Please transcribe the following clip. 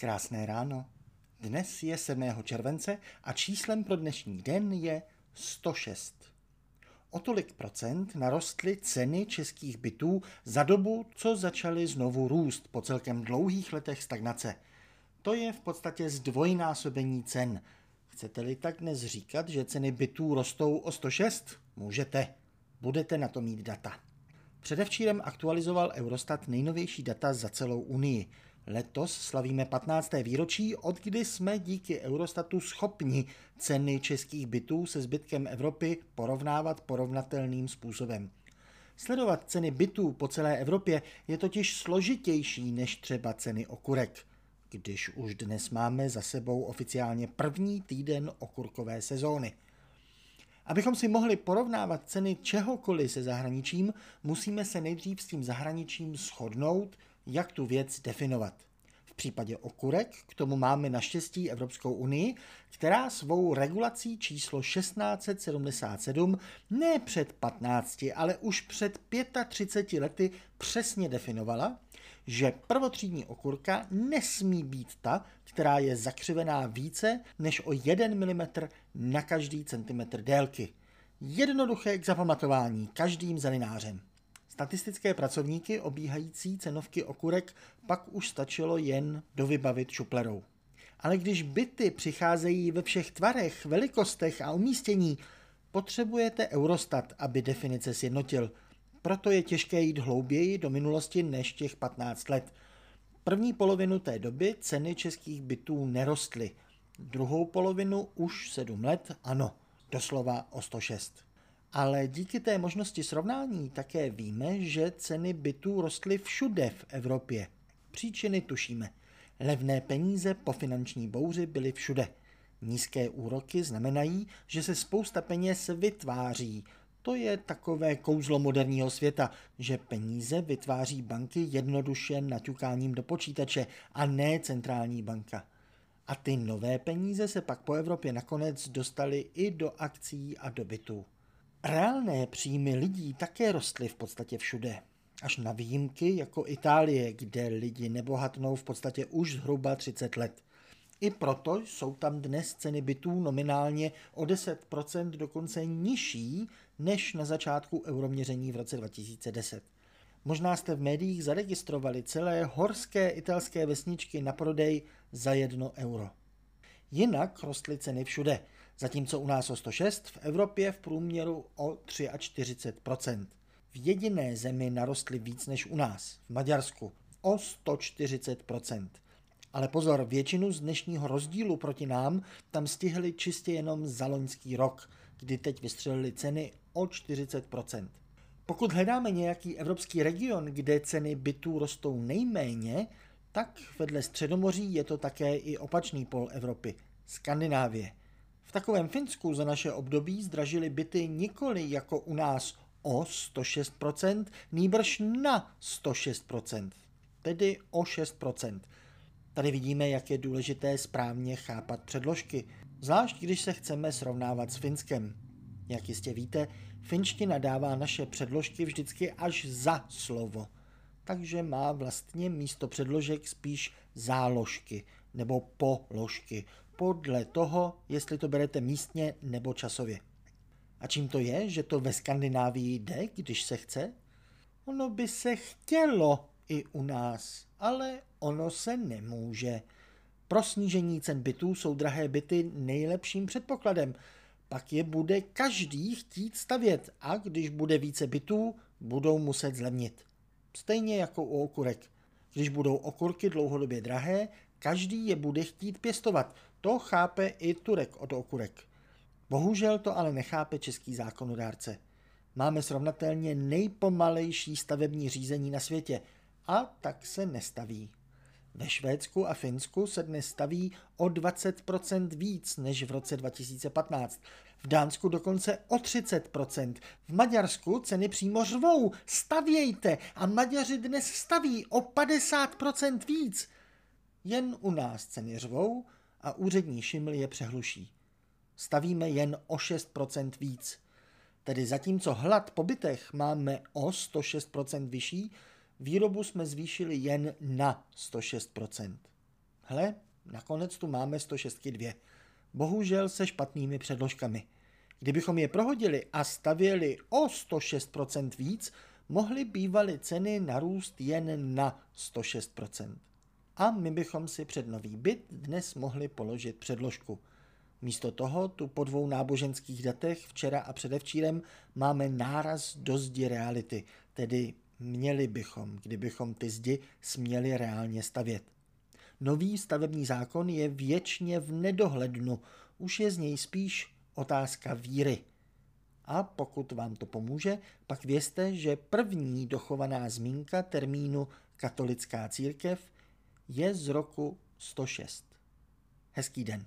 Krásné ráno. Dnes je 7. července a číslem pro dnešní den je 106. O tolik procent narostly ceny českých bytů za dobu, co začaly znovu růst po celkem dlouhých letech stagnace. To je v podstatě zdvojnásobení cen. Chcete-li tak dnes říkat, že ceny bytů rostou o 106? Můžete. Budete na to mít data. Předevčírem aktualizoval Eurostat nejnovější data za celou Unii. Letos slavíme 15. výročí, od kdy jsme díky Eurostatu schopni ceny českých bytů se zbytkem Evropy porovnávat porovnatelným způsobem. Sledovat ceny bytů po celé Evropě je totiž složitější než třeba ceny okurek, když už dnes máme za sebou oficiálně první týden okurkové sezóny. Abychom si mohli porovnávat ceny čehokoliv se zahraničím, musíme se nejdřív s tím zahraničím shodnout, jak tu věc definovat. V případě okurek k tomu máme naštěstí Evropskou unii, která svou regulací číslo 1677 ne před 15, ale už před 35 lety přesně definovala, že prvotřídní okurka nesmí být ta, která je zakřivená více než o 1 mm na každý centimetr délky. Jednoduché k zapamatování každým zelinářem. Statistické pracovníky obíhající cenovky okurek pak už stačilo jen dovybavit šuplerou. Ale když byty přicházejí ve všech tvarech, velikostech a umístění, potřebujete Eurostat, aby definice sjednotil. Proto je těžké jít hlouběji do minulosti než těch 15 let. První polovinu té doby ceny českých bytů nerostly. Druhou polovinu už 7 let ano, doslova o 106. Ale díky té možnosti srovnání také víme, že ceny bytů rostly všude v Evropě. Příčiny tušíme. Levné peníze po finanční bouři byly všude. Nízké úroky znamenají, že se spousta peněz vytváří. To je takové kouzlo moderního světa, že peníze vytváří banky jednoduše naťukáním do počítače a ne centrální banka. A ty nové peníze se pak po Evropě nakonec dostaly i do akcí a do bytů. Reálné příjmy lidí také rostly v podstatě všude. Až na výjimky jako Itálie, kde lidi nebohatnou v podstatě už zhruba 30 let. I proto jsou tam dnes ceny bytů nominálně o 10% dokonce nižší než na začátku euroměření v roce 2010. Možná jste v médiích zaregistrovali celé horské italské vesničky na prodej za 1 euro. Jinak rostly ceny všude – zatímco u nás o 106, v Evropě v průměru o 43% V jediné zemi narostly víc než u nás, v Maďarsku, o 140% ale pozor, většinu z dnešního rozdílu proti nám tam stihli čistě jenom za loňský rok, kdy teď vystřelili ceny o 40% Pokud hledáme nějaký evropský region, kde ceny bytů rostou nejméně, tak vedle Středomoří je to také i opačný pol Evropy, Skandinávie. V takovém Finsku za naše období zdražily byty nikoli jako u nás o 106%, nýbrž na 106%, tedy o 6%. Tady vidíme, jak je důležité správně chápat předložky, zvlášť když se chceme srovnávat s Finskem. Jak jistě víte, finština dává naše předložky vždycky až za slovo, takže má vlastně místo předložek spíš záložky nebo položky, podle toho, jestli to berete místně nebo časově. A čím to je, že to ve Skandinávii jde, když se chce? Ono by se chtělo i u nás, ale ono se nemůže. Pro snížení cen bytů jsou drahé byty nejlepším předpokladem. Pak je bude každý chtít stavět a když bude více bytů, budou muset zlevnit. Stejně jako u okurek. Když budou okurky dlouhodobě drahé, každý je bude chtít pěstovat. To chápe i Turek od okurek. Bohužel to ale nechápe český zákonodárce. Máme srovnatelně nejpomalejší stavební řízení na světě a tak se nestaví. Ve Švédsku a Finsku se dnes staví o 20% víc než v roce 2015. V Dánsku dokonce o 30%. V Maďarsku ceny přímo řvou. Stavějte! A Maďaři dnes staví o 50% víc. Jen u nás ceny řvou a úřední šiml je přehluší. Stavíme jen o 6% víc. Tedy zatímco hlad po bytech máme o 106% vyšší, výrobu jsme zvýšili jen na 106%. Hle, nakonec tu máme 106 dvě. Bohužel se špatnými předložkami. Kdybychom je prohodili a stavěli o 106% víc, mohly bývaly ceny narůst jen na 106%. A my bychom si před nový byt dnes mohli položit předložku. Místo toho tu po dvou náboženských datech včera a předevčírem máme náraz do zdi reality, tedy měli bychom, kdybychom ty zdi směli reálně stavět. Nový stavební zákon je věčně v nedohlednu, už je z něj spíš otázka víry. A pokud vám to pomůže, pak vězte, že první dochovaná zmínka termínu katolická církev je z roku 106. Hezký den.